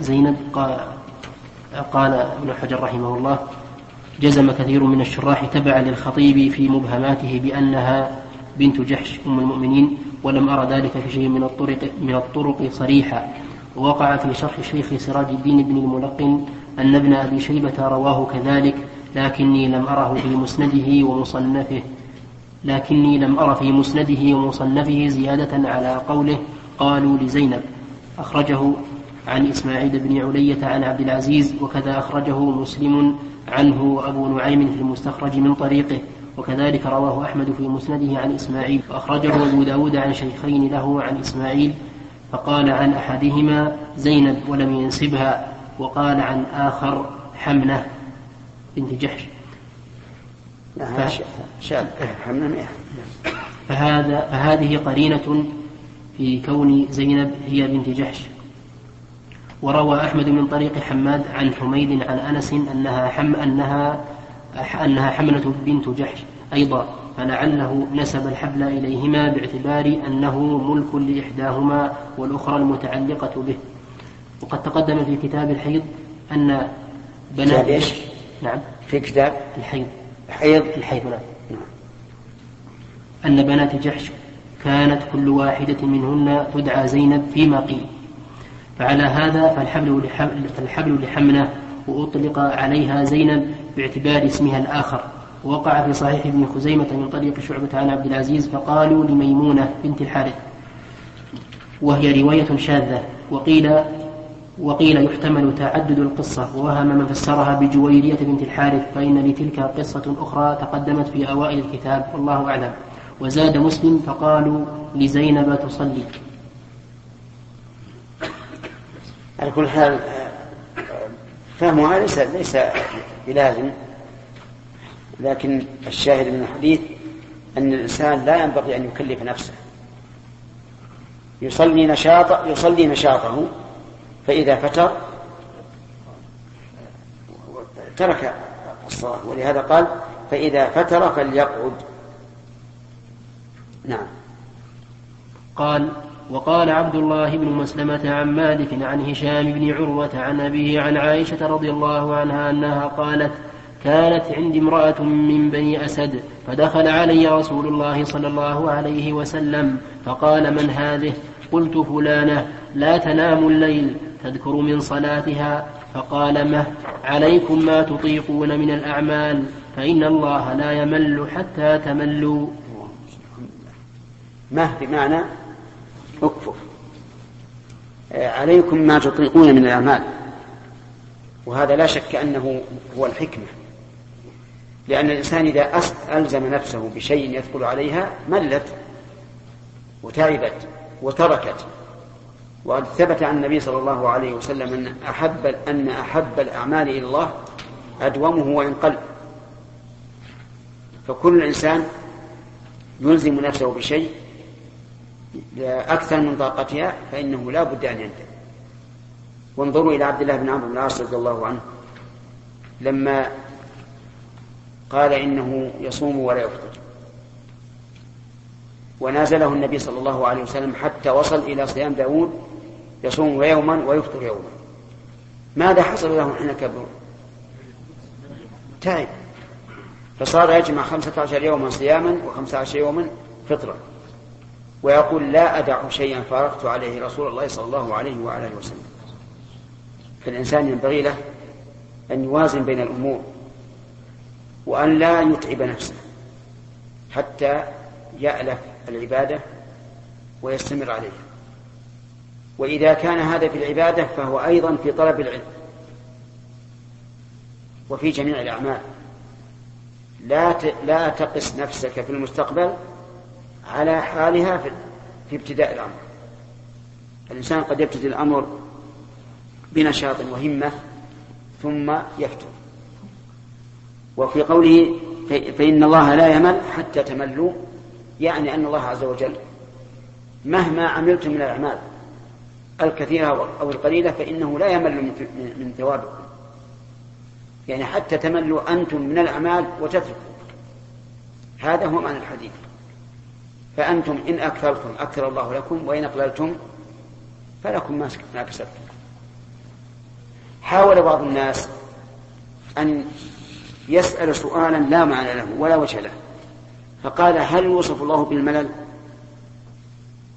زينب قال قال ابن حجر رحمه الله جزم كثير من الشراح تبعا للخطيب في مبهماته بأنها بنت جحش أم المؤمنين ولم أرى ذلك في شيء من الطرق من الطرق صريحا ووقع في شرح شيخ سراج الدين بن الملقن أن ابن أبي شيبة رواه كذلك لكني لم أره في مسنده ومصنفه لكني لم أر في مسنده ومصنفه زيادة على قوله قالوا لزينب أخرجه عن إسماعيل بن علية عن عبد العزيز وكذا أخرجه مسلم عنه وأبو نعيم في المستخرج من طريقه وكذلك رواه أحمد في مسنده عن إسماعيل وأخرجه أبو داود عن شيخين له عن إسماعيل فقال عن أحدهما زينب ولم ينسبها وقال عن آخر حمنة بنت جحش. فهذا فهذه قرينة في كون زينب هي بنت جحش. وروى أحمد من طريق حماد عن حميد عن أنس أنها حم أنها أنها حملة بنت جحش. أيضا فلعله نسب الحبل إليهما باعتبار أنه ملك لإحداهما والأخرى المتعلقة به. وقد تقدم في كتاب الحيض أن بنات إيش؟ نعم. في كتاب؟ الحيض. الحيض؟ الحيض نعم. أن بنات جحش كانت كل واحدة منهن تدعى زينب فيما قيل. فعلى هذا فالحبل فالحبل لحمنة وأطلق عليها زينب باعتبار اسمها الآخر. ووقع في صحيح ابن خزيمة من طريق شعبة عن عبد العزيز فقالوا لميمونة بنت الحارث وهي رواية شاذة. وقيل وقيل يحتمل تعدد القصة ووهم من فسرها بجويرية بنت الحارث فإن لتلك قصة أخرى تقدمت في أوائل الكتاب والله أعلم. وزاد مسلم فقالوا لزينب تصلي. على كل حال فهمها ليس ليس بلازم لكن الشاهد من الحديث أن الإنسان لا ينبغي أن يكلف نفسه. يصلي نشاط يصلي نشاطه فإذا فتر ترك الصلاة ولهذا قال فإذا فتر فليقعد. نعم. قال وقال عبد الله بن مسلمة عن مالك عن هشام بن عروة عن أبيه عن عائشة رضي الله عنها أنها قالت كانت عندي امرأة من بني أسد فدخل علي رسول الله صلى الله عليه وسلم فقال من هذه؟ قلت فلانة لا تنام الليل تذكر من صلاتها. فقال مه عليكم ما تطيقون من الأعمال فإن الله لا يمل حتى تملوا. مه بمعنى اكفر. عليكم ما تطيقون من الأعمال. وهذا لا شك أنه هو الحكمة. لأن الإنسان إذا ألزم نفسه بشيء يثقل عليها ملت وتعبت وتركت. وقد ثبت عن النبي صلى الله عليه وسلم أن أحب أن أحب الأعمال إلى الله أدومه وإن قل فكل إنسان يلزم نفسه بشيء أكثر من طاقتها فإنه لا بد أن ينتهي وانظروا إلى عبد الله بن عمرو بن العاص رضي الله عنه لما قال إنه يصوم ولا يفطر. ونازله النبي صلى الله عليه وسلم حتى وصل إلى صيام داود يصوم يوما ويفطر يوما. ماذا حصل له حين كبر تعب فصار يجمع خمسة عشر يوما صياما وخمسة عشر يوما فطرا. ويقول لا أدع شيئا فارقت عليه رسول الله صلى الله عليه وعلى وسلم. فالإنسان ينبغي له أن يوازن بين الأمور وأن لا يتعب نفسه حتى يألف العبادة ويستمر عليها. وإذا كان هذا في العبادة فهو أيضا في طلب العلم وفي جميع الأعمال. لا لا تقس نفسك في المستقبل على حالها في ابتداء الأمر. الإنسان قد يبتدي الأمر بنشاط وهمة ثم يفتر وفي قوله فإن الله لا يمل حتى تملوا يعني أن الله عز وجل مهما عملتم من الأعمال الكثيرة أو القليلة فإنه لا يمل من ثوابكم. يعني حتى تملوا أنتم من الأعمال وتتركوا هذا هو معنى الحديث. فأنتم إن أكثرتم أكثر الله لكم وإن أقللتم فلكم ما كسبتم. حاول بعض الناس أن يسأل سؤالا لا معنى له ولا وجه له فقال هل يوصف الله بالملل؟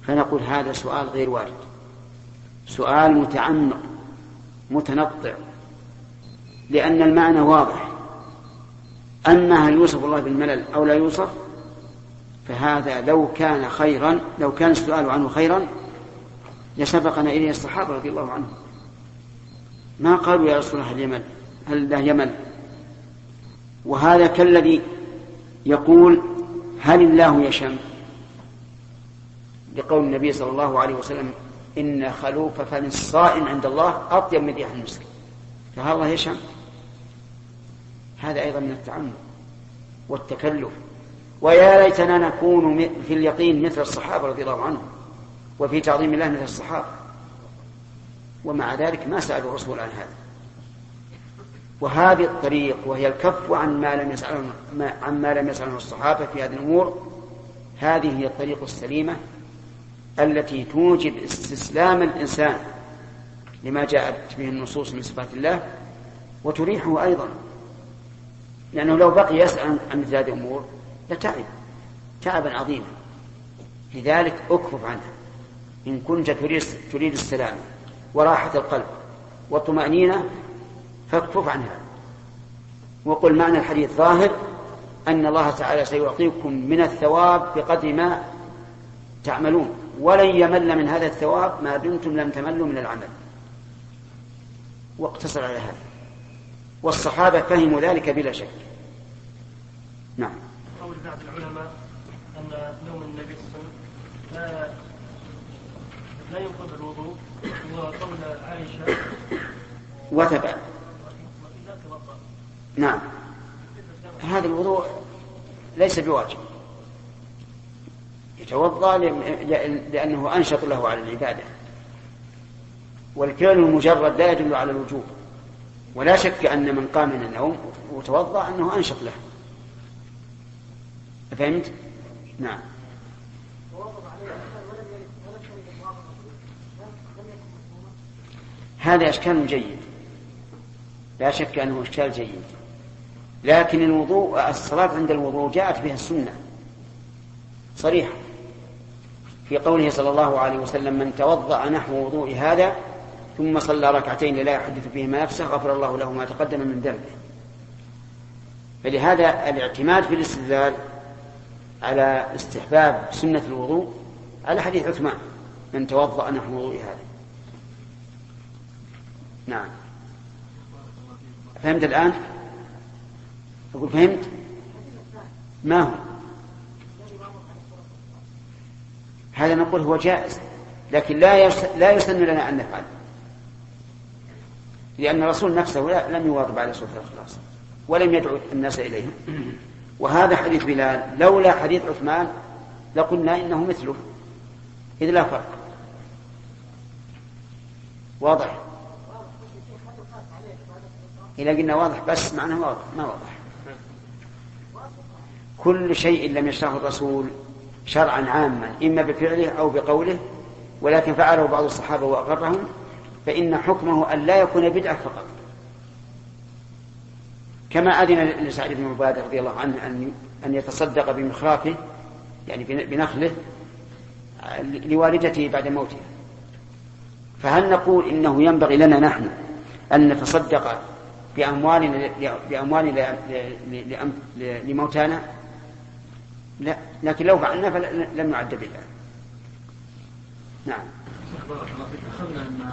فنقول هذا سؤال غير وارد. سؤال متعمق متنطع لأن المعنى واضح. أما هل يوصف الله بالملل أو لا يوصف فهذا لو كان خيرا لو كان السؤال عنه خيرا لسبقنا إليه الصحابة رضي الله عنهم. ما قالوا يا رسول الله هل هل لا يمل؟ وهذا كالذي يقول هل الله يشم؟ لقول النبي صلى الله عليه وسلم إن خلوف فم الصائم عند الله أطيب من ريح المسك. فهل الله يشم؟ هذا أيضا من التعمد والتكلف. ويا ليتنا نكون في اليقين مثل الصحابة رضي الله عنهم وفي تعظيم الله مثل الصحابة. ومع ذلك ما سألوا الرسول عن هذا. وهذه الطريق وهي الكف عن ما لم يسأله عن ما لم يسأله الصحابة في هذه الأمور هذه هي الطريق السليمة التي توجب استسلام الإنسان لما جاءت به النصوص من صفات الله وتريحه أيضا. لأنه لو بقي يسأل عن مثل هذه الأمور لتعب تعبا عظيما. لذلك اكفف عنها. إن كنت تريد, تريد السلام وراحة القلب والطمأنينة فاكفف عنها. وقل معنى الحديث ظاهر أن الله تعالى سيعطيكم من الثواب بقدر ما تعملون. ولن يمل من هذا الثواب ما دمتم لم تملوا من العمل. واقتصر على هذا. والصحابة فهموا ذلك بلا شك. نعم. قول بعض العلماء أن نوم النبي صلى الله عليه وسلم لا لا ينقض الوضوء وقول عائشة وثبت نعم. هذا الوضوء ليس بواجب. يتوضأ لأنه أنشط له على العبادة. والفعل المجرد لا يدل على الوجوب. ولا شك أن من قام من النوم وتوضأ أنه أنشط له. فهمت نعم. هذا إشكال جيد. لا شك أنه إشكال جيد. لكن الوضوء الصلاة عند الوضوء جاءت بها السنة. صريحة. في قوله صلى الله عليه وسلم من توضأ نحو وضوء هذا ثم صلى ركعتين لا يحدث فيهما نفسه غفر الله له ما تقدم من ذنبه. فلهذا الاعتماد في الاستدلال على استحباب سنة الوضوء على حديث عثمان من توضأ نحو وضوء هذا. نعم. فهمت الآن؟ أقول فهمت؟ ما هو؟ هذا نقول هو جائز لكن لا لا يسن لنا أن نفعل. لأن الرسول نفسه لم يواظب على سورة الإخلاص ولم يدعو الناس إليه. وهذا حديث بلال لولا حديث عثمان لقلنا إنه مثله. إذ لا فرق. واضح؟ إذا قلنا واضح بس معناه واضح ما واضح. كل شيء لم يشرعه الرسول شرعا عاما إما بفعله أو بقوله ولكن فعله بعض الصحابة وأقرهم فإن حكمه أن لا يكون بدعة فقط. كما أذن لسعيد بن عبادة رضي الله عنه أن أن يتصدق بمخرافه يعني بنخله لوالدته بعد موتها. فهل نقول إنه ينبغي لنا نحن أن نتصدق بأموالنا بأموالنا لموتانا؟ لا لكن لو فعلنا فلم نعد بها نعم. أن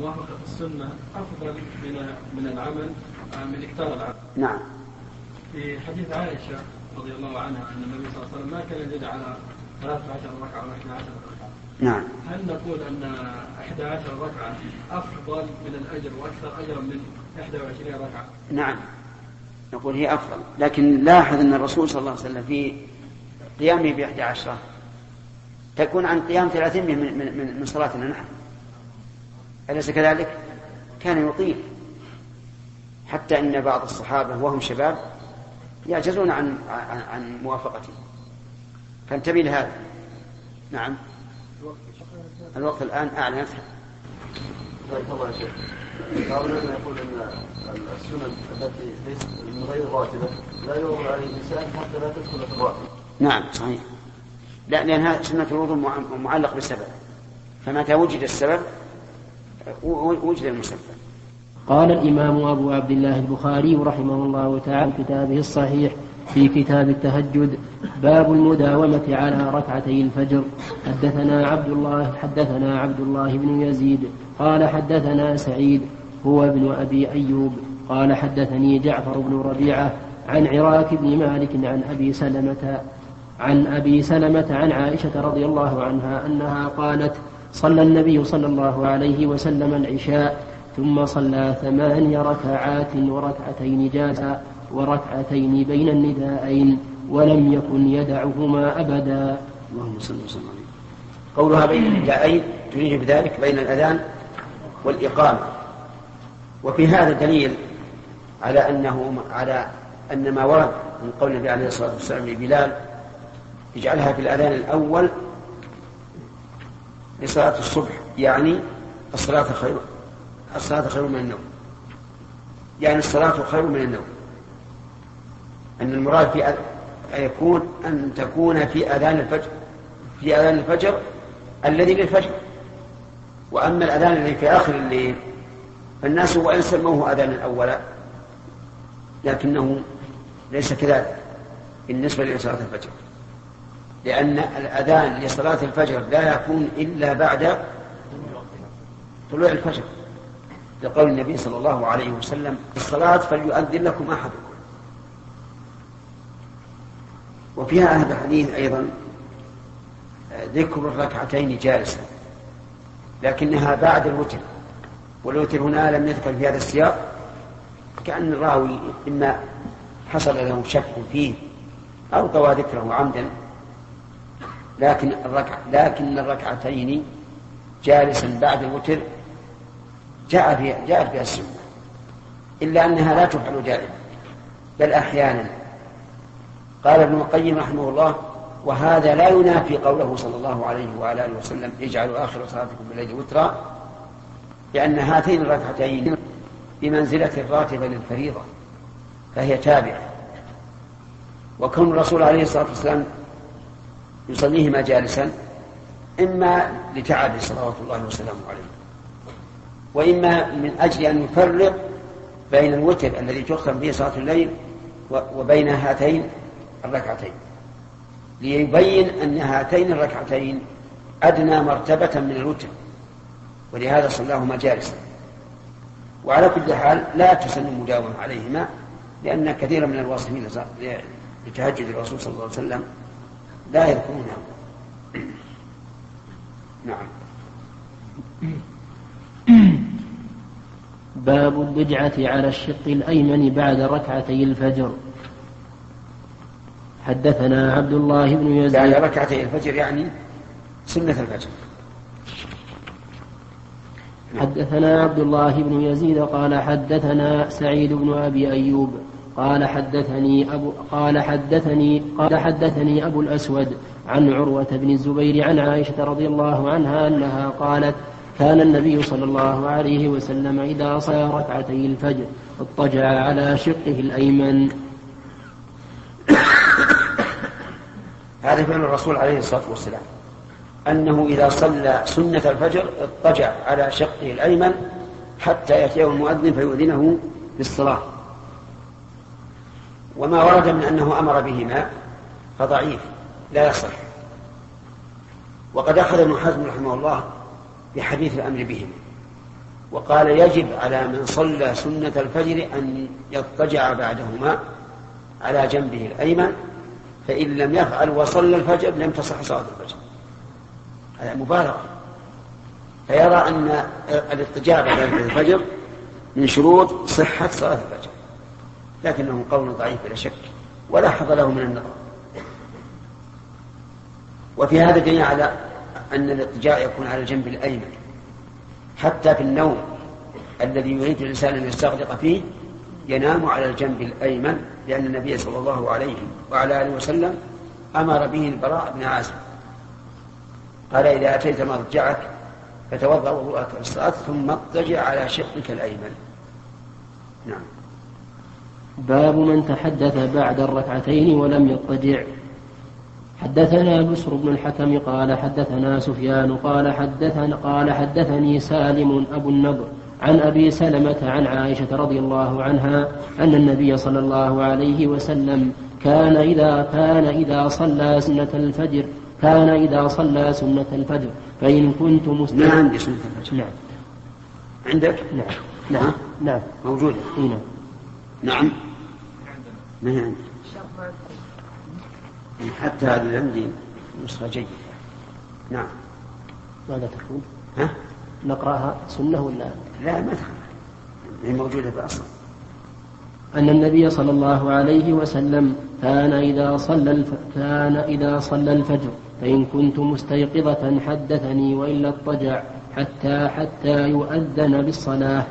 موافقة السنة أفضل من من العمل. من اكثار العمل نعم. في حديث عائشة رضي الله عنها أن النبي صلى الله عليه وسلم ما كان يزيد على 13 ركعة و 11 ركعة. نعم. هل نقول أن 11 ركعة أفضل من الأجر وأكثر أجرا من 21 ركعة؟ نعم. نقول هي أفضل. لكن لاحظ أن الرسول صلى الله عليه وسلم في قيامه بإحدى عشرة تكون عن قيام ثلاثين من, من, من صلاتنا نحن. أليس كذلك؟ كان يطيل. حتى أن بعض الصحابة وهم شباب يعجزون عن عن, عن موافقته فانتبه لهذا. نعم. الوقت الآن أعلى. جزاك الله يا شيخ بعض الناس يقول إن السنن التي ليست من غير راتبة لا يؤمر عليه الإنسان حتى لا تدخل في الراتب. نعم صحيح. لا لأنها سنة الوضوء معلق بالسبب. فمتى وجد السبب وجد المسبب. قال الإمام أبو عبد الله البخاري رحمه الله تعالى في كتابه الصحيح في كتاب التهجد باب المداومة على ركعتي الفجر. حدثنا عبد الله حدثنا عبد الله بن يزيد قال حدثنا سعيد هو ابن أبي أيوب قال حدثني جعفر بن ربيعة عن عراك بن مالك عن أبي سلمة عن أبي سلمة عن عائشة رضي الله عنها أنها قالت صلى النبي صلى الله عليه وسلم العشاء ثم صلى ثمان ركعات وركعتين جالسا وركعتين بين النداءين ولم يكن يدعهما أبدا. اللهم صل وسلم قولها بين النداءين تريد بذلك بين الأذان والإقامة. وفي هذا دليل على أنه على أن ما ورد من قول النبي عليه الصلاة والسلام لبلال اجعلها في الأذان الأول لصلاة الصبح يعني الصلاة خير. الصلاة خير من النوم. يعني الصلاة خير من النوم. أن المراد في يكون أن تكون في أذان الفجر. في أذان الفجر الذي للفجر وأما الأذان الذي في آخر الليل فالناس وإن سموه أذانا أولا لكنه ليس كذلك بالنسبة لصلاة الفجر. لأن الأذان لصلاة الفجر لا يكون إلا بعد طلوع الفجر. لقول النبي صلى الله عليه وسلم الصلاة فليؤذن لكم أحدكم. وفي هذا الحديث أيضا ذكر الركعتين جالسا لكنها بعد الوتر والوتر هنا لم يذكر في هذا السياق كأن الراوي إما حصل له شك فيه أو طوى ذكره عمدا لكن الركع لكن الركعتين جالسا بعد الوتر جاء جاءت بها السنة. إلا أنها لا تفعل دائما بل أحيانا. قال ابن القيم رحمه الله وهذا لا ينافي قوله صلى الله عليه وعلى آله وسلم اجعلوا آخر صلاتكم بالليل وترا لأن هاتين الركعتين بمنزلة الراتبة للفريضة فهي تابعة. وكون الرسول عليه الصلاة والسلام يصليهما جالسا إما لتعب صلوات الله وسلامه عليه وإما من أجل أن يفرق بين الوتر الذي تختم به صلاة الليل وبين هاتين الركعتين ليبين أن هاتين الركعتين أدنى مرتبة من الوتر ولهذا صلاهما جالسا. وعلى كل حال لا تسن المداومة عليهما لأن كثيرا من الواصفين لتهجد الرسول صلى الله عليه وسلم لا يذكرونه. نعم. باب البدعة على الشق الأيمن بعد ركعتي الفجر. حدثنا عبد الله بن يزيد. بعد ركعتي الفجر يعني سنة الفجر. حدثنا عبد الله بن يزيد قال حدثنا سعيد بن أبي أيوب قال حدثني أبو قال حدثني قال حدثني أبو الأسود عن عروة بن الزبير عن عائشة رضي الله عنها أنها قالت كان النبي صلى الله عليه وسلم إذا صلى ركعتي الفجر اضطجع على شقه الأيمن. هذا فعل الرسول عليه الصلاة والسلام أنه إذا صلى سنة الفجر اضطجع على شقه الأيمن حتى يأتيه المؤذن فيؤذنه بالصلاة. وما ورد من أنه أمر بهما فضعيف لا يصح. وقد أخذ ابن حزم رحمه الله بحديث الأمر بهما وقال يجب على من صلى سنة الفجر أن يضطجع بعدهما على جنبه الأيمن فإن لم يفعل وصلى الفجر لم تصح صلاة الفجر. هذا مبالغة. فيرى أن الاضطجاع بعد الفجر من شروط صحة صلاة الفجر. لكنه قول ضعيف بلا شك ولا حظ له من النظر. وفي هذا دليل على أن الاضطجاع يكون على الجنب الأيمن حتى في النوم الذي يريد الإنسان أن يستغرق فيه ينام على الجنب الأيمن لأن النبي صلى الله عليه وعلى آله وسلم أمر به البراء بن عازب. قال إذا أتيت مضجعك فتوضأ وضوءك للصلاة ثم اضطجع على شقك الأيمن. نعم. باب من تحدث بعد الركعتين ولم يضطجع. حدثنا بسر بن الحكم قال حدثنا سفيان قال حدثنا قال حدثني سالم أبو النضر عن أبي سلمة عن عائشة رضي الله عنها أن النبي صلى الله عليه وسلم كان إذا كان إذا صلى سنة الفجر كان إذا صلى سنة الفجر فإن كنت ما عندي سنة الفجر. نعم. عندك؟ نعم. نعم. نعم. موجودة إي نعم. نعم. ما هي عندي حتى هذا اللي عندي نسخة جيدة. نعم. ماذا تقول؟ ها؟ نقرأها سنة ولا؟ لا ما تخالف هي موجودة الأصل أن النبي صلى الله عليه وسلم كان إذا صلى الف... كان إذا صلى الفجر فإن كنت مستيقظة حدثني وإلا اضطجع حتى حتى يؤذن بالصلاة.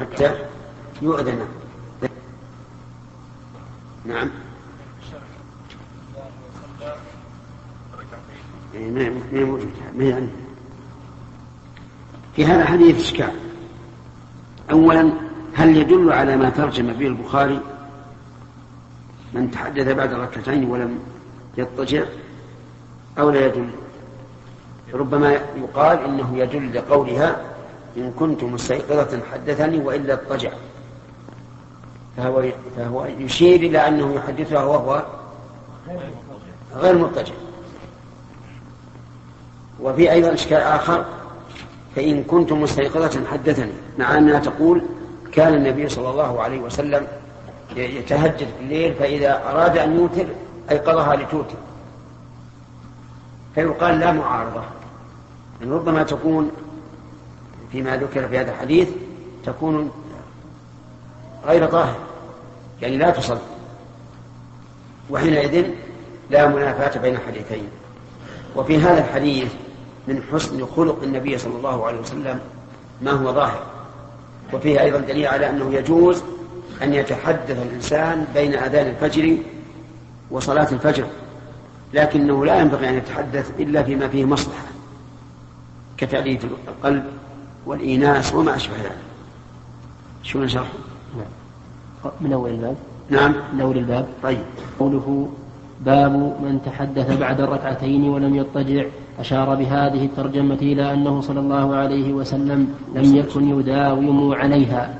حتى يؤذن. نعم. إيه، ما ما ما عندنا في هذا الحديث إشكال. أولا هل يدل على ما ترجم به البخاري من تحدث بعد ركعتين ولم يضطجع أو لا يدل؟ ربما يقال إنه يدل لقولها إن كنت مستيقظة حدثني وإلا اضطجع. فهو فهو يشير إلى أنه يحدثها وهو غير مضطجع. وفي أيضا إشكال آخر فإن كنت مستيقظة حدثني مع أنها تقول كان النبي صلى الله عليه وسلم يتهجد في الليل فإذا أراد أن يوتر أيقظها لتوتر. فيقال لا معارضة. يعني ربما تكون فيما ذكر في هذا الحديث تكون غير طاهر. يعني لا تصلي. وحينئذ لا منافاة بين الحديثين. وفي هذا الحديث من حسن خلق النبي صلى الله عليه وسلم ما هو ظاهر. وفيه أيضا دليل على أنه يجوز أن يتحدث الإنسان بين أذان الفجر وصلاة الفجر لكنه لا ينبغي أن يتحدث إلا فيما فيه مصلحة كتأليف القلب والإيناس وما أشبه ذلك. شو نشرح؟ من أول الباب؟ نعم. من أول الباب. طيب. قوله باب من تحدث بعد الركعتين ولم يضطجع أشار بهذه الترجمة إلى أنه صلى الله عليه وسلم لم يكن يداوم عليها.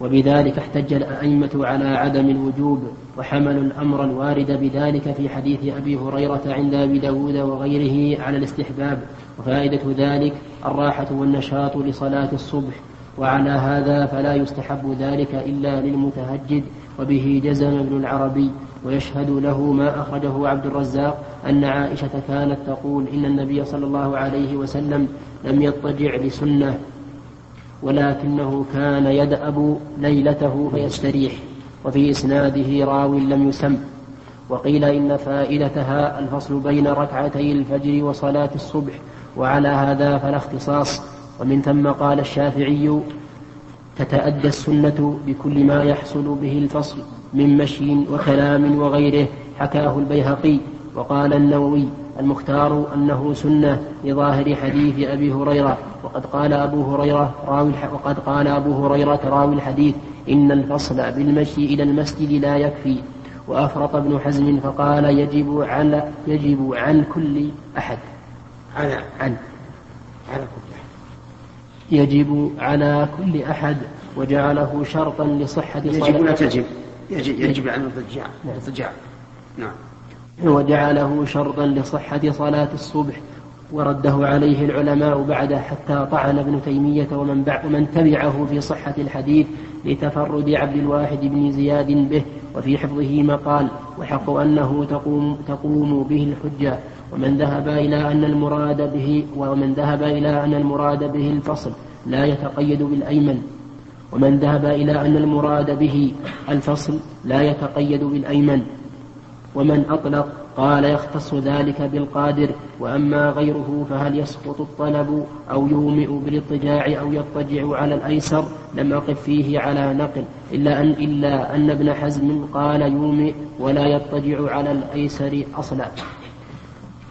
وبذلك احتج الأئمة على عدم الوجوب وحملوا الأمر الوارد بذلك في حديث أبي هريرة عند أبي داود وغيره على الاستحباب. وفائدة ذلك الراحة والنشاط لصلاة الصبح. وعلى هذا فلا يستحب ذلك إلا للمتهجد وبه جزم ابن العربي ويشهد له ما أخرجه عبد الرزاق أن عائشة كانت تقول إن النبي صلى الله عليه وسلم لم يضطجع لسنة ولكنه كان يدأب ليلته فيستريح وفي إسناده راو لم يسم وقيل إن فائدتها الفصل بين ركعتي الفجر وصلاة الصبح وعلى هذا فلا اختصاص ومن ثم قال الشافعي تتأدى السنة بكل ما يحصل به الفصل من مشي وكلام وغيره. حكاه البيهقي. وقال النووي المختار أنه سنة لظاهر حديث أبي هريرة. وقد قال أبو هريرة راوي وقد قال أبو هريرة راوي الحديث إن الفصل بالمشي إلى المسجد لا يكفي. وأفرط ابن حزم فقال يجب على يجب عن كل أحد. على عن على كل أحد. يجب على كل أحد وجعله شرطا لصحة يجب ولا صلاة تجب. يجب, يجب عن الضجاع. الضجاع. نعم. وجعله شرطا لصحة صلاة الصبح ورده عليه العلماء بعد حتى طعن ابن تيمية ومن, ومن تبعه في صحة الحديث لتفرد عبد الواحد بن زياد به وفي حفظه مقال وحق أنه تقوم, تقوم به الحجة. ومن ذهب إلى أن المراد به ومن ذهب إلى أن المراد به الفصل لا يتقيد بالأيمن. ومن ذهب إلى أن المراد به الفصل لا يتقيد بالأيمن. ومن أطلق قال يختص ذلك بالقادر وأما غيره فهل يسقط الطلب أو يومئ بالاضطجاع أو يضطجع على الأيسر؟ لم أقف فيه على نقل. إلا أن إلا أن ابن حزم قال يومئ ولا يضطجع على الأيسر أصلا.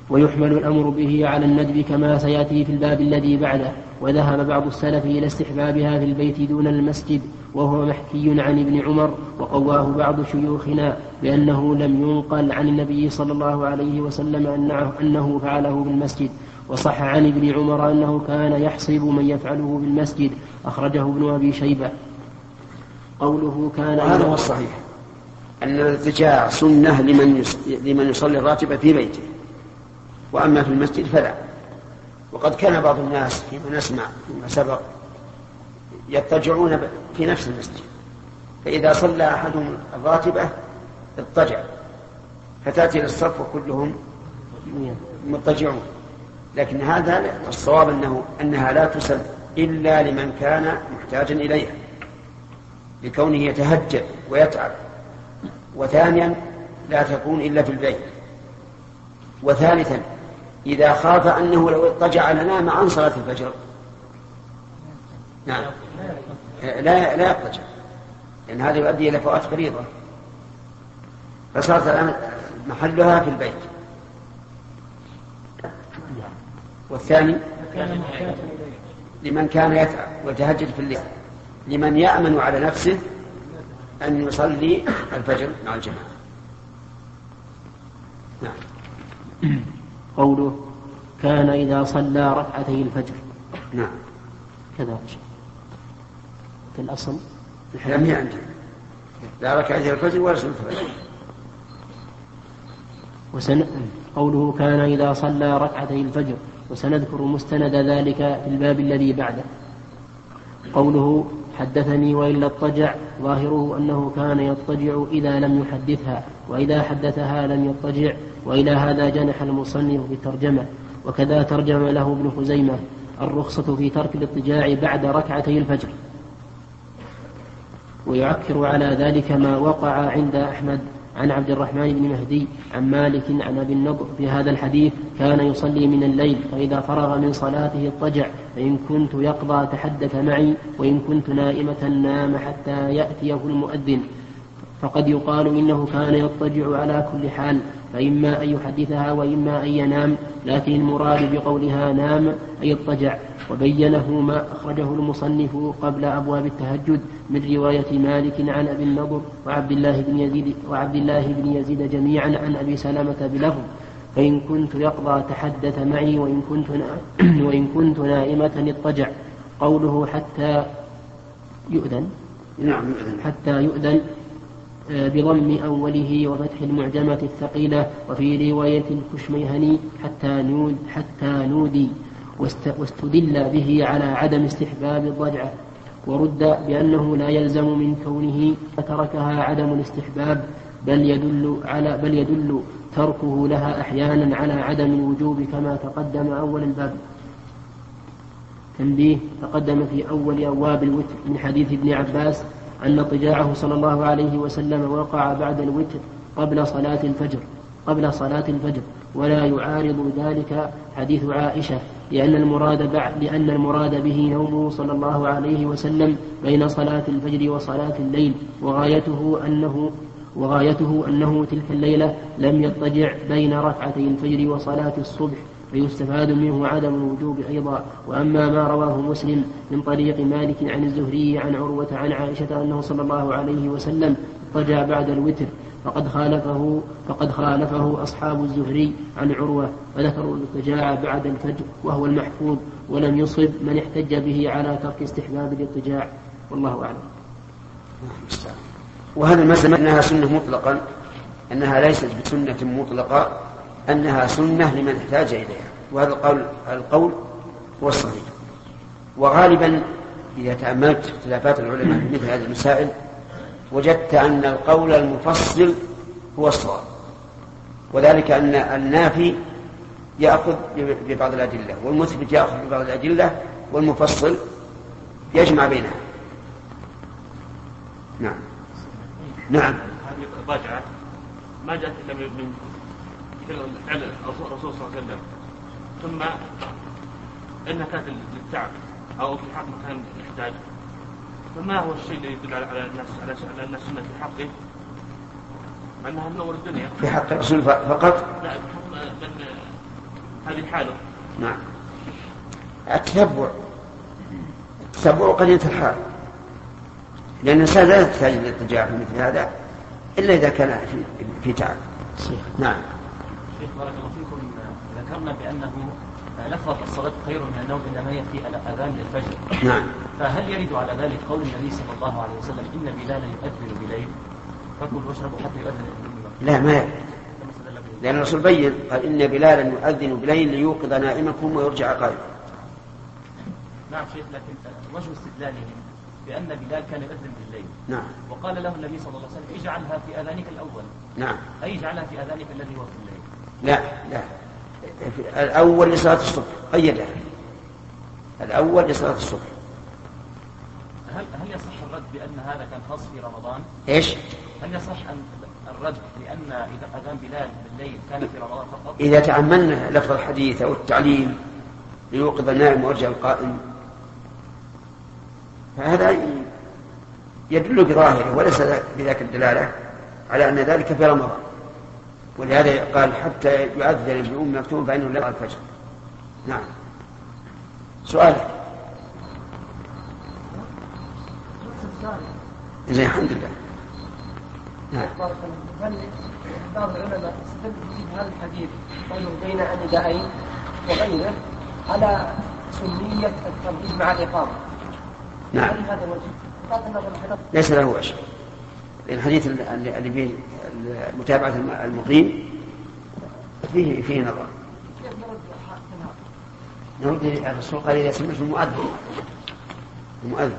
ويحمل الأمر به على الندب كما سيأتي في الباب الذي بعده وذهب بعض السلف إلى استحبابها في البيت دون المسجد وهو محكي عن ابن عمر وقواه بعض شيوخنا بأنه لم ينقل عن النبي صلى الله عليه وسلم أنه, أنه فعله بالمسجد وصح عن ابن عمر أنه كان يحصب من يفعله بالمسجد أخرجه ابن أبي شيبة. قوله كان وهذا هو الصحيح أن الاضطجاع سنة لمن لمن يصلي الراتبة في بيته. وأما في المسجد فلا. وقد كان بعض الناس فيما نسمع فيما سبق يضطجعون في نفس المسجد. فإذا صلى أحدهم الراتبة اضطجع. فتأتي للصف وكلهم مضطجعون. لكن هذا الصواب أنه أنها لا تسل إلا لمن كان محتاجا إليها. لكونه يتهجد ويتعب. وثانيا لا تكون إلا في البيت. وثالثا إذا خاف أنه لو اضطجع لنام عن صلاة الفجر. نعم. لا لا يضطجع. لأن هذا يؤدي إلى فوات فريضة. فصارت الآن محلها في البيت. والثاني؟ لمن كان يتعب ويتهجد في الليل. لمن يأمن على نفسه أن يصلي الفجر مع الجماعة. نعم. قوله كان إذا صلى ركعتي الفجر. نعم. كذا في الأصل. لم عندي لا ركعتي الفجر ولا سنة الفجر. وسن... قوله كان إذا صلى ركعتي الفجر. وسنذكر مستند ذلك في الباب الذي بعده. قوله حدثني وإلا اضطجع. ظاهره أنه كان يضطجع إذا لم يحدثها. وإذا حدثها لم يضطجع. وإلى هذا جنح المصنف في الترجمة وكذا ترجم له ابن خزيمة الرخصة في ترك الاضطجاع بعد ركعتي الفجر. ويعكر على ذلك ما وقع عند أحمد عن عبد الرحمن بن مهدي عن مالك عن أبي النضر في هذا الحديث كان يصلي من الليل فإذا فرغ من صلاته اضطجع فإن كنت يقضى تحدث معي وإن كنت نائمة نام حتى يأتيه المؤذن. فقد يقال إنه كان يضطجع على كل حال. فإما أن يحدثها وإما أن ينام لكن المراد بقولها نام أي اضطجع. وبينه ما أخرجه المصنف قبل أبواب التهجد من رواية مالك عن أبي النضر وعبد الله بن يزيد وعبد الله بن يزيد جميعا عن أبي سلمة بلفظ. فإن كنت يقضى تحدث معي وإن كنت وإن كنت نائمة اضطجع. قوله حتى يؤذن. نعم حتى يؤذن. بضم أوله وفتح المعجمة الثقيلة وفي رواية الكشميهني حتى نود حتى نودي واستدل به على عدم استحباب الضجعة ورد بأنه لا يلزم من كونه تركها عدم الاستحباب بل يدل على بل يدل تركه لها أحيانا على عدم الوجوب كما تقدم أول الباب. تنبيه تقدم في أول أبواب الوتر من حديث ابن عباس أن اضطجاعه صلى الله عليه وسلم وقع بعد الوتر قبل صلاة الفجر قبل صلاة الفجر. ولا يعارض ذلك حديث عائشة لأن المراد بعد لأن المراد به نومه صلى الله عليه وسلم بين صلاة الفجر وصلاة الليل. وغايته أنه وغايته أنه تلك الليلة لم يضطجع بين ركعتي الفجر وصلاة الصبح. فيستفاد منه عدم الوجوب أيضا. وأما ما رواه مسلم من طريق مالك عن الزهري عن عروة عن عائشة أنه صلى الله عليه وسلم اضطجع بعد الوتر. فقد خالفه فقد خالفه أصحاب الزهري عن عروة فذكروا الاضطجاع بعد الفجر وهو المحفوظ ولم يصب من احتج به على ترك استحباب الاضطجاع. والله أعلم. وهذا المسألة أنها سنة مطلقا أنها ليست بسنة مطلقة. أنها سنة لمن احتاج إليها. وهذا القول القول هو الصحيح. وغالبا إذا تأملت اختلافات العلماء في مثل هذه المسائل وجدت أن القول المفصل هو الصواب. وذلك أن النافي يأخذ ببعض الأدلة والمثبت يأخذ ببعض الأدلة والمفصل يجمع بينها. نعم. نعم. هذه الراجعة ما جاءت إلا من الرسول صلى الله عليه وسلم. ثم انها كانت للتعب أو في حق كان يحتاج. فما هو الشيء الذي يدل على الناس على ان السنة في حقه؟ مع أنها من أول الدنيا. في حق الرسول فقط؟ لا في حق من هذه حاله. نعم. التتبع. التتبع قرينة الحال لأن الإنسان لا يحتاج للاضطجاع في مثل هذا إلا إذا كان في, في تعب. نعم. شيخ بارك الله فيكم ذكرنا بأنه لفظة الصلاة خير من النوم إنما هي في أذان الفجر. نعم. فهل يرد على ذلك قول النبي صلى الله عليه وسلم إن بلالا يؤذن بليل؟ فكلوا واشربوا حتى يؤذن لا ما يرد. لأن الرسول بين قال إن بلالا يؤذن بليل ليوقظ نائمكم ويرجع قائما نعم شيخ لكن وجه استدلاله بأن بلال كان يؤذن بالليل. نعم. وقال له النبي صلى الله عليه وسلم اجعلها في أذانك الأول. نعم. أي اجعلها في أذانك الذي هو في الليل. لا لا الأول لصلاة الصبح قيدها الأول لصلاة الصبح هل هل يصح الرد بأن هذا كان خاص في رمضان؟ إيش؟ هل يصح أن الرد لأن إذا أذان بلال بالليل كان في رمضان فقط؟ إذا تأملنا لفظ الحديث أو التعليم ليوقظ النائم ويرجع القائم فهذا يدل بظاهره وليس بذاك الدلالة على أن ذلك في رمضان ولهذا قال حتى يؤذن بأم مكتوم فإنه لا الفجر. نعم. سؤال. زين الحمد لله. نعم. بعض العلماء استدل في هذا الحديث بين الندائين وغيره على سنية الترتيب مع الإقامة. نعم. هل هذا الوجه؟ ليس له وجه. الحديث اللي فيه متابعة المقيم فيه فيه نظر. نرد الرسول قال إذا سمعت المؤذن. المؤذن.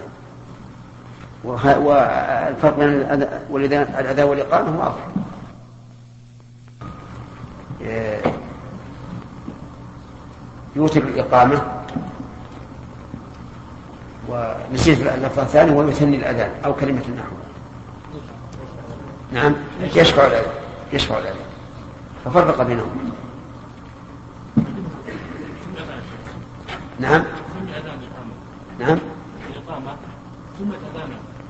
والفرق بين الأذى والإقامة واضح يوتر الإقامة. ونسيت اللفظ الثاني ويثني الأذان أو كلمة النحو. نعم. يشفع الأذان يشفع الأذان ففرق بينهم. نعم. نعم.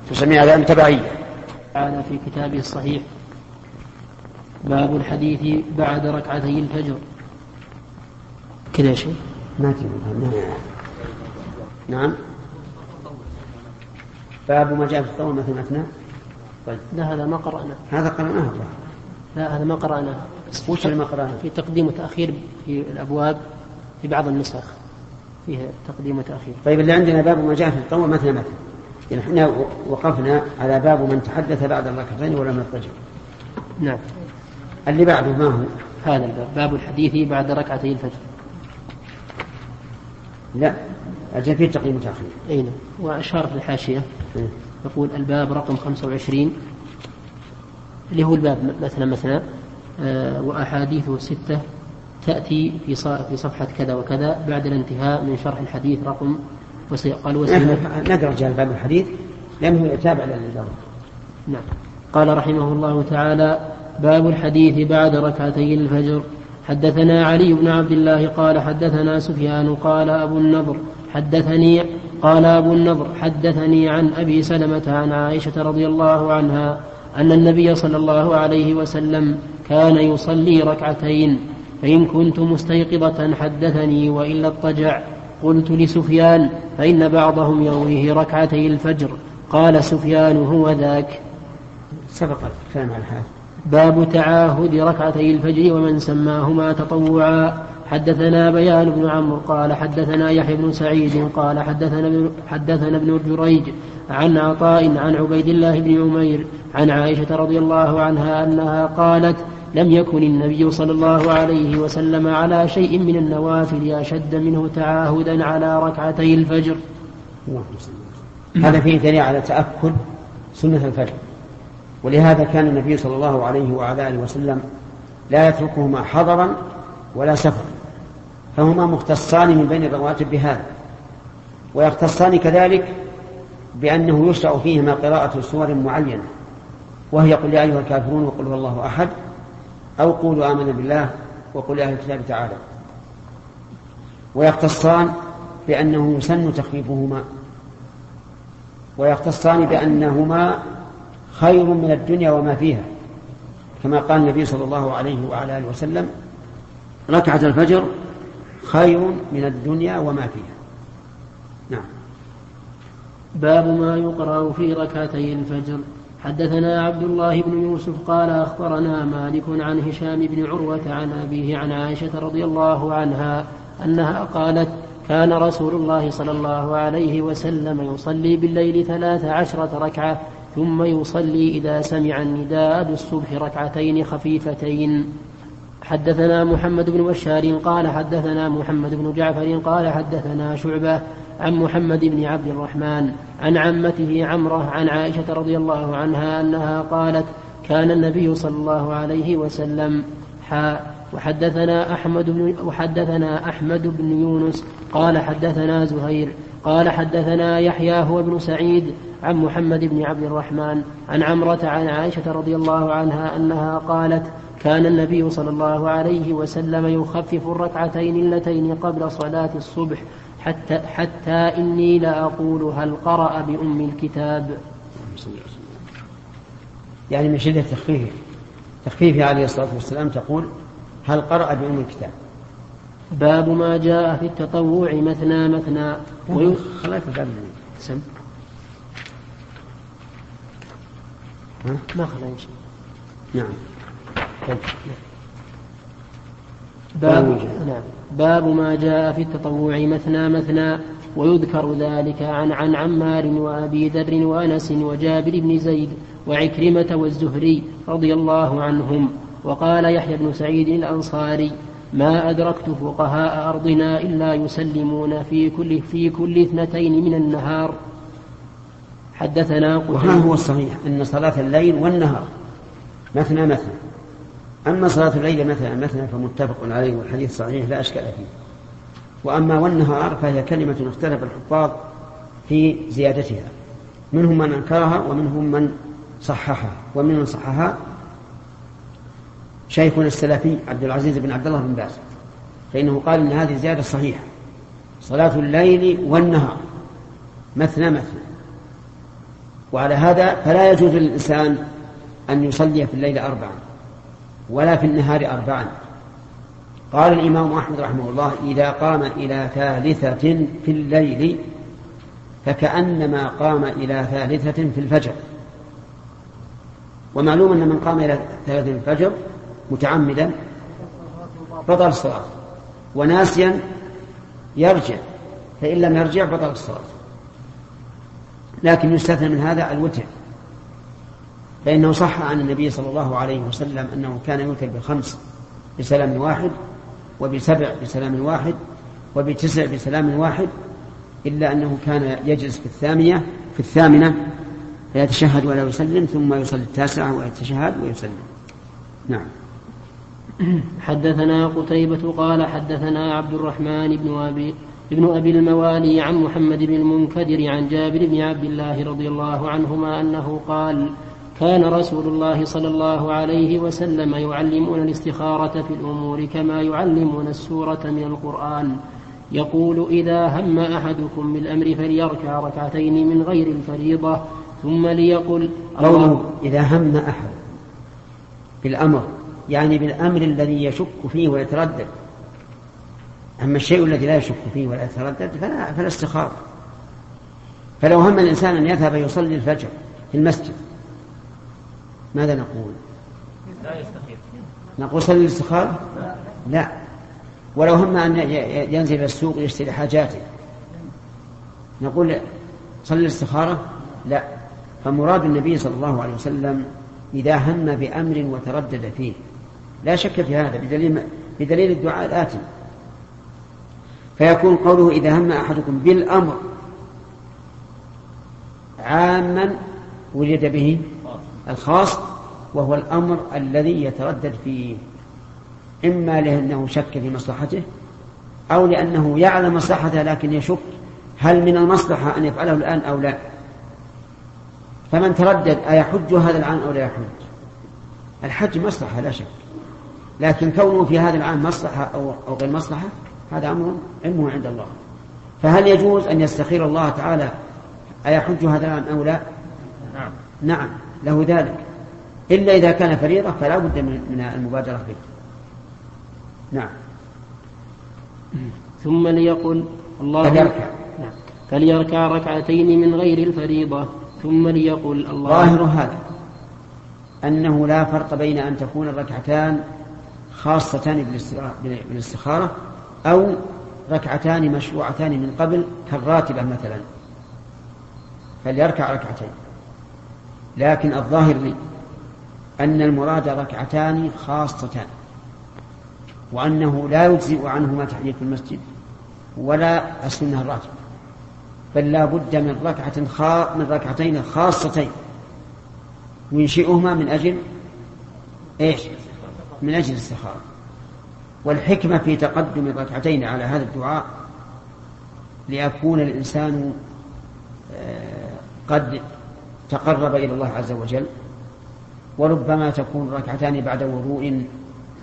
تسمي أذان تبعية. تعالى في كتابه الصحيح. باب الحديث بعد ركعتي الفجر. كذا شيء؟ ما نعم. نعم. باب ما جاء في الطول مثل مثنى طيب. لا هذا ما قرأنا هذا قرأناه. لا هذا ما قرأناه. وش اللي ما قرأناه؟ في تقديم وتأخير في الأبواب في بعض النسخ. فيها تقديم وتأخير. طيب اللي عندنا باب ما جاء في الطول مثل مثل يعني إحنا وقفنا على باب من تحدث بعد الركعتين ولم يضطجع. نعم. اللي بعده ما هو؟ هذا الباب. باب الحديث بعد ركعتي الفجر. لا أجل فيه تقديم وتأخير. أي نعم. وأشار في الحاشية. إيه. يقول الباب رقم 25 اللي هو الباب مثلا مثلا آه وأحاديثه ستة تأتي في في صفحة كذا وكذا بعد الانتهاء من شرح الحديث رقم قال وسيلة نقرأ رجال باب الحديث لأنه يتابع للإجابة نعم. قال رحمه الله تعالى باب الحديث بعد ركعتي الفجر. حدثنا علي بن عبد الله قال حدثنا سفيان قال أبو النضر حدثني قال أبو النضر حدثني عن أبي سلمة عن عائشة رضي الله عنها أن النبي صلى الله عليه وسلم كان يصلي ركعتين فإن كنت مستيقظة حدثني وإلا اضطجع. قلت لسفيان فإن بعضهم يرويه ركعتي الفجر. قال سفيان هو ذاك. سبق الكلام على هذا. باب تعاهد ركعتي الفجر ومن سماهما تطوعا. حدثنا بيان بن عمرو قال حدثنا يحيى بن سعيد قال حدثنا حدثنا ابن جريج عن عطاء عن عبيد الله بن عمير عن عائشة رضي الله عنها أنها قالت لم يكن النبي صلى الله عليه وسلم على شيء من النوافل أشد منه تعاهدا على ركعتي الفجر. هذا فيه دليل على تأكد سنة الفجر. ولهذا كان النبي صلى الله عليه وعلى آله وسلم لا يتركهما حضرا ولا سفرا. فهما مختصان من بين الرواتب بهذا. ويختصان كذلك بأنه يشرع فيهما قراءة سور معينة. وهي قل يا أيها الكافرون وقل هو الله أحد أو قولوا آمنا بالله وقل أهل الكتاب تعالى. ويختصان بأنه يسن تخفيفهما ويختصان بأنهما خير من الدنيا وما فيها. كما قال النبي صلى الله عليه وعلى آله وسلم ركعة الفجر خير من الدنيا وما فيها. نعم. باب ما يقرأ في ركعتي الفجر. حدثنا عبد الله بن يوسف قال أخبرنا مالك عن هشام بن عروة عن أبيه عن عائشة رضي الله عنها أنها قالت كان رسول الله صلى الله عليه وسلم يصلي بالليل ثلاث عشرة ركعة ثم يصلي إذا سمع النداء بالصبح ركعتين خفيفتين. حدثنا محمد بن بشار قال حدثنا محمد بن جعفر قال حدثنا شعبة عن محمد بن عبد الرحمن عن عمته عمرة عن عائشة رضي الله عنها أنها قالت كان النبي صلى الله عليه وسلم حاء وحدثنا أحمد بن وحدثنا أحمد بن يونس قال حدثنا زهير قال حدثنا يحيى هو ابن سعيد عن محمد بن عبد الرحمن عن عمرة عن عائشة رضي الله عنها أنها قالت كان النبي صلى الله عليه وسلم يخفف الركعتين اللتين قبل صلاة الصبح حتى, حتى إني لأقول هل قرأ بأم الكتاب. يعني من شدة تخفيفه. تخفيفه عليه الصلاة والسلام تقول هل قرأ بأم الكتاب. باب ما جاء في التطوع مثنى مثنى. خلاك الباب سم. ما خلا نعم. باب نعم. باب ما جاء في التطوع مثنى مثنى ويذكر ذلك عن عن عمار وأبي ذر وأنس وجابر بن زيد وعكرمة والزهري رضي الله عنهم. وقال يحيى بن سعيد الأنصاري ما أدركت فقهاء أرضنا إلا يسلمون في كل في كل اثنتين من النهار. حدثنا وها هو الصحيح أن صلاة الليل والنهار مثنى مثنى. أما صلاة الليل مثلا مثنى فمتفق عليه والحديث صحيح لا أشكال فيه. وأما والنهار فهي كلمة اختلف الحفاظ في زيادتها. منهم من أنكرها ومنهم من صححها. ومن من صححها شيخنا السلفي عبد العزيز بن عبد الله بن باز. فإنه قال إن هذه زيادة صحيحة. صلاة الليل والنهار. مثنى مثنى. وعلى هذا فلا يجوز للإنسان أن يصلي في الليل أربعا. ولا في النهار أربعا. قال الإمام أحمد رحمه الله إذا قام إلى ثالثة في الليل فكأنما قام إلى ثالثة في الفجر. ومعلوم أن من قام إلى ثالثة في الفجر متعمدا بطل الصلاة وناسيا يرجع فإن لم يرجع بطل الصلاة. لكن يستثنى من هذا الوتر. فإنه صح عن النبي صلى الله عليه وسلم أنه كان يوتر بخمس بسلام واحد وبسبع بسلام واحد وبتسع بسلام واحد إلا أنه كان يجلس في الثامنة في الثامنة فيتشهد ولا يسلم ثم يصلي التاسعة ويتشهد ويسلم. نعم. حدثنا قتيبة قال حدثنا عبد الرحمن بن أبي ابن أبي الموالي عن محمد بن المنكدر عن جابر بن عبد الله رضي الله عنهما أنه قال كان رسول الله صلى الله عليه وسلم يعلمنا الاستخارة في الأمور كما يعلمنا السورة من القرآن. يقول إذا هم أحدكم بالأمر فليركع ركعتين من غير الفريضة ثم ليقل قوله إذا هم أحد بالأمر يعني بالأمر الذي يشك فيه ويتردد. أما الشيء الذي لا يشك فيه ولا يتردد فلا, فلا استخارة. فلو هم الإنسان أن يذهب يصلي الفجر في المسجد ماذا نقول؟ لا يستخير. نقول صلي الاستخارة؟ لا. ولو هم أن ينزل إلى السوق يشتري حاجاته. نقول صلي الاستخارة؟ لا. فمراد النبي صلى الله عليه وسلم إذا هم بأمر وتردد فيه. لا شك في هذا بدليل, بدليل الدعاء الآتي. فيكون قوله إذا هم أحدكم بالأمر عاما وجد به الخاص وهو الأمر الذي يتردد فيه إما لأنه شك في مصلحته أو لأنه يعلم مصلحته لكن يشك هل من المصلحة أن يفعله الآن أو لا. فمن تردد أيحج هذا العام أو لا يحج؟ الحج مصلحة لا شك لكن كونه في هذا العام مصلحة أو, أو غير مصلحة هذا أمر علمه عند الله. فهل يجوز أن يستخير الله تعالى أيحج هذا العام أو لا؟ نعم. نعم. له ذلك. إلا إذا كان فريضة فلا بد من المبادرة به نعم. ثم ليقل الله فليركع. نعم. فليركع ركعتين من غير الفريضة. ثم ليقل الله ظاهر هذا أنه لا فرق بين أن تكون الركعتان خاصتان بالاستخارة- بالاستخارة أو ركعتان مشروعتان من قبل كالراتبة مثلا. فليركع ركعتين. لكن الظاهر لي أن المراد ركعتان خاصتان وأنه لا يجزئ عنهما تحية المسجد ولا السنة الراتبة بل لا بد من ركعة خا من ركعتين خاصتين ينشئهما من أجل إيش؟ من أجل الاستخارة. والحكمة في تقدم الركعتين على هذا الدعاء ليكون الإنسان آه، قد تقرب إلى الله عز وجل وربما تكون ركعتان بعد وضوء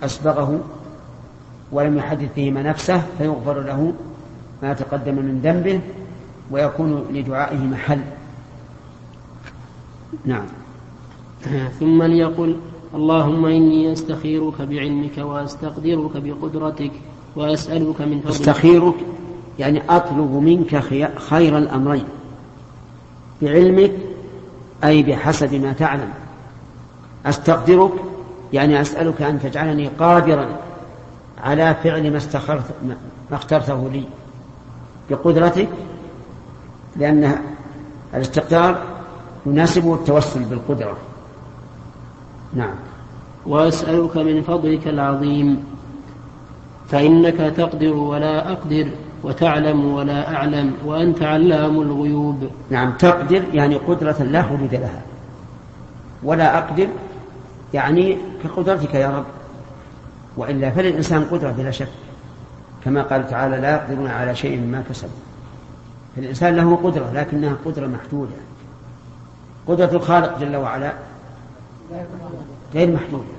أسبغه ولم يحدث فيهما نفسه فيغفر له ما تقدم من ذنبه ويكون لدعائه محل. نعم. ثم ليقل اللهم إني أستخيرك بعلمك وأستقدرك بقدرتك وأسألك من فضلك. أستخيرك يعني أطلب منك خي- خير الأمرين. بعلمك أي بحسب ما تعلم. أستقدرك؟ يعني أسألك أن تجعلني قادرا على فعل ما استخرت ما اخترته لي. بقدرتك لأن الاستقدار يناسبه التوسل بالقدرة. نعم. وأسألك من فضلك العظيم فإنك تقدر ولا أقدر. وتعلم ولا أعلم وأنت علام الغيوب. نعم تقدر يعني قدرة لا حدود لها. ولا أقدر يعني كقدرتك يا رب. وإلا فللإنسان قدرة بلا شك. كما قال تعالى لا يقدرون على شيء مما كسبوا. فالإنسان له قدرة لكنها قدرة محدودة. قدرة الخالق جل وعلا غير محدودة.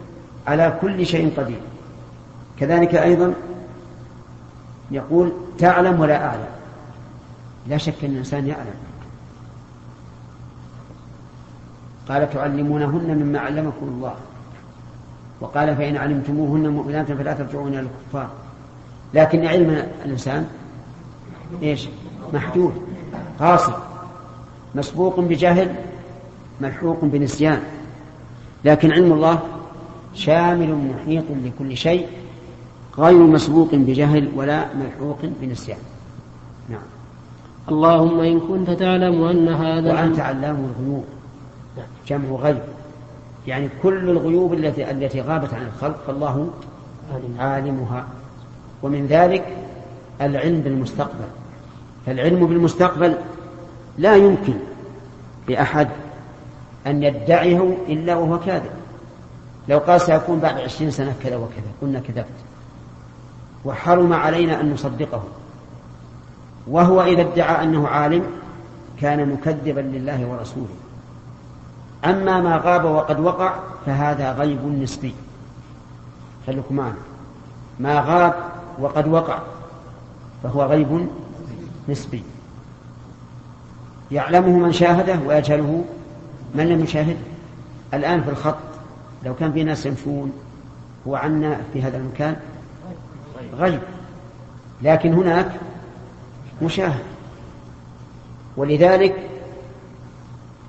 على كل شيء قدير. كذلك أيضا يقول تعلم ولا أعلم. لا شك أن الإنسان يعلم. قال تعلمونهن مما علمكم الله. وقال فإن علمتموهن مؤمنات فلا ترجعون إلى الكفار. لكن علم الإنسان إيش؟ محدود قاصر مسبوق بجهل ملحوق بنسيان. لكن علم الله شامل محيط لكل شيء. غير مسبوق بجهل ولا ملحوق بنسيان. نعم. اللهم إن كنت تعلم أن هذا وأنت علام الغيوب. جمع غيب. يعني كل الغيوب التي التي غابت عن الخلق فالله عالمها. ومن ذلك العلم بالمستقبل. فالعلم بالمستقبل لا يمكن لأحد أن يدعيه إلا وهو كاذب. لو قال سيكون بعد عشرين سنة كذا وكذا قلنا كذبت. وحرم علينا أن نصدقه. وهو إذا ادعى أنه عالم كان مكذبا لله ورسوله. أما ما غاب وقد وقع فهذا غيب نسبي. خليكم معنا ما غاب وقد وقع فهو غيب نسبي. يعلمه من شاهده ويجهله من لم يشاهده الآن في الخط لو كان في ناس يمشون هو عنا في هذا المكان غيب لكن هناك مشاهد. ولذلك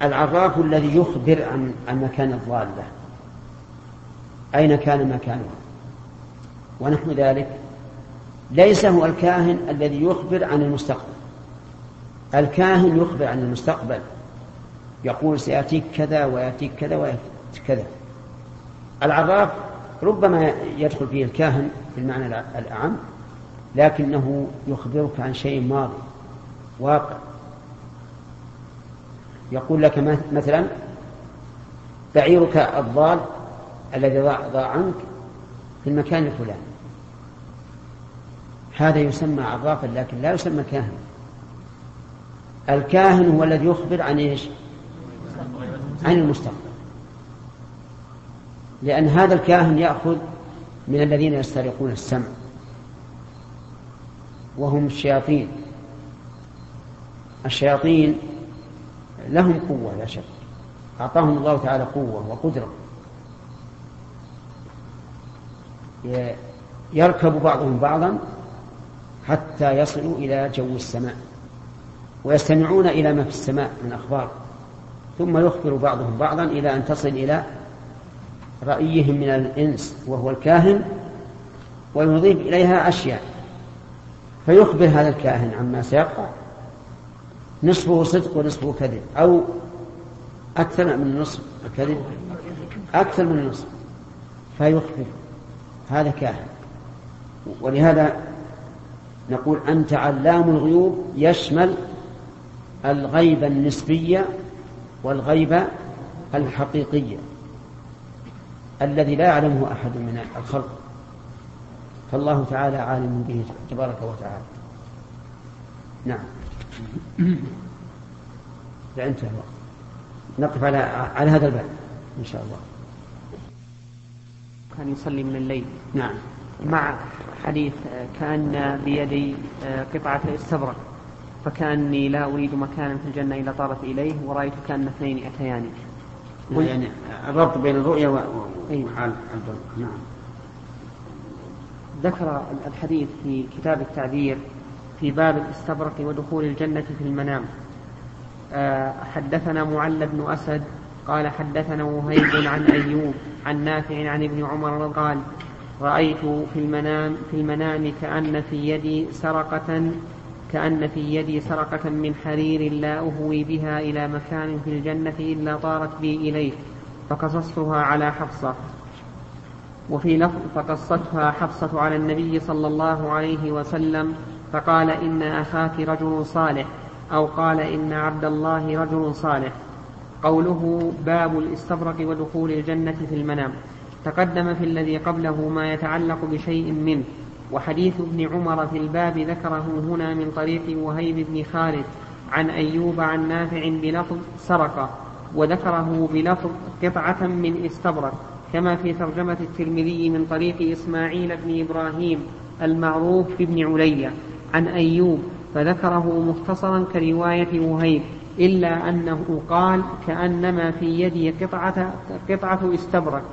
العراف الذي يخبر عن مكان الضالة أين كان مكانها ونحو ذلك. ليس هو الكاهن الذي يخبر عن المستقبل. الكاهن يخبر عن المستقبل. يقول سيأتيك كذا ويأتيك كذا ويأتيك كذا. العراف ربما يدخل فيه الكاهن في المعنى الأعم لكنه يخبرك عن شيء ماضي واقع. يقول لك مثلا بعيرك الضال الذي ضاع عنك في المكان الفلاني. هذا يسمى عرافا لكن لا يسمى كاهن. الكاهن هو الذي يخبر عن إيش؟ عن المستقبل. لأن هذا الكاهن يأخذ من الذين يسترقون السمع. وهم الشياطين. الشياطين لهم قوة لا شك. أعطاهم الله تعالى قوة وقدرة. يركب بعضهم بعضا حتى يصلوا إلى جو السماء ويستمعون إلى ما في السماء من أخبار ثم يخبر بعضهم بعضا إلى أن تصل إلى رأيهم من الإنس وهو الكاهن ويضيف إليها أشياء. فيخبر هذا الكاهن عما سيقع. نصفه صدق ونصفه كذب. أو أكثر من النصف الكذب أكثر من النصف فيخبر هذا كاهن. ولهذا نقول أنت علام الغيوب يشمل الغيب النسبية والغيب الحقيقية. الذي لا يعلمه أحد من الخلق. فالله تعالى عالم به تبارك وتعالى. نعم. انتهى الوقت. نقف على على هذا الباب إن شاء الله. كان يصلي من الليل. نعم. مع حديث كأن بيدي قطعة استبرق فكأني لا أريد مكانا في الجنة إلا طارت إليه ورأيت كأن اثنين أتياني. يعني الربط بين الرؤيا و... أيوة. نعم. ذكر الحديث في كتاب التعبير في باب الاستبرق ودخول الجنة في المنام. آه، حدثنا معل بن أسد قال حدثنا وهيب عن أيوب عن نافع عن ابن عمر قال رأيت في المنام في المنام كأن في يدي سرقة كأن في يدي سرقة من حرير لا أهوي بها إلى مكان في الجنة إلا طارت بي إليه فقصصتها على حفصة. وفي لفظ فقصتها حفصة على النبي صلى الله عليه وسلم فقال إن أخاك رجل صالح أو قال إن عبد الله رجل صالح. قوله باب الاستبرق ودخول الجنة في المنام. تقدم في الذي قبله ما يتعلق بشيء منه. وحديث ابن عمر في الباب ذكره هنا من طريق وهيب بن خالد عن أيوب عن نافع بلفظ سرق وذكره بلفظ قطعة من استبرق كما في ترجمة الترمذي من طريق إسماعيل بن إبراهيم المعروف بابن عليا عن أيوب فذكره مختصرا كرواية وهيب إلا أنه قال كأنما في يدي قطعة, قطعة استبرق.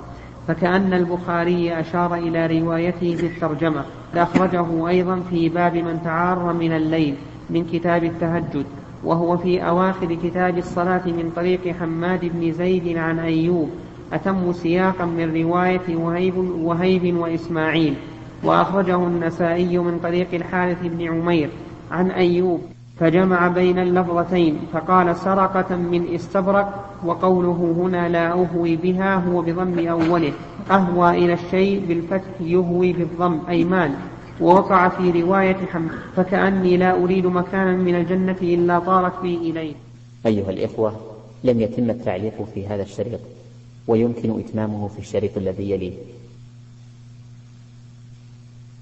فكأن البخاري أشار إلى روايته في الترجمة أخرجه أيضا في باب من تعار من الليل من كتاب التهجد وهو في أواخر كتاب الصلاة من طريق حماد بن زيد عن أيوب أتم سياقا من رواية وهيب, وهيب وإسماعيل. وأخرجه النسائي من طريق الحارث بن عمير عن أيوب فجمع بين اللفظتين فقال سرقة من استبرق وقوله هنا لا أهوي بها هو بضم أوله. أهوى إلى الشيء بالفتح يهوي بالضم أي مال. ووقع في رواية حمد فكأني لا أريد مكانا من الجنة إلا طارت بي إليه. أيها الإخوة لم يتم التعليق في هذا الشريط ويمكن إتمامه في الشريط الذي يليه.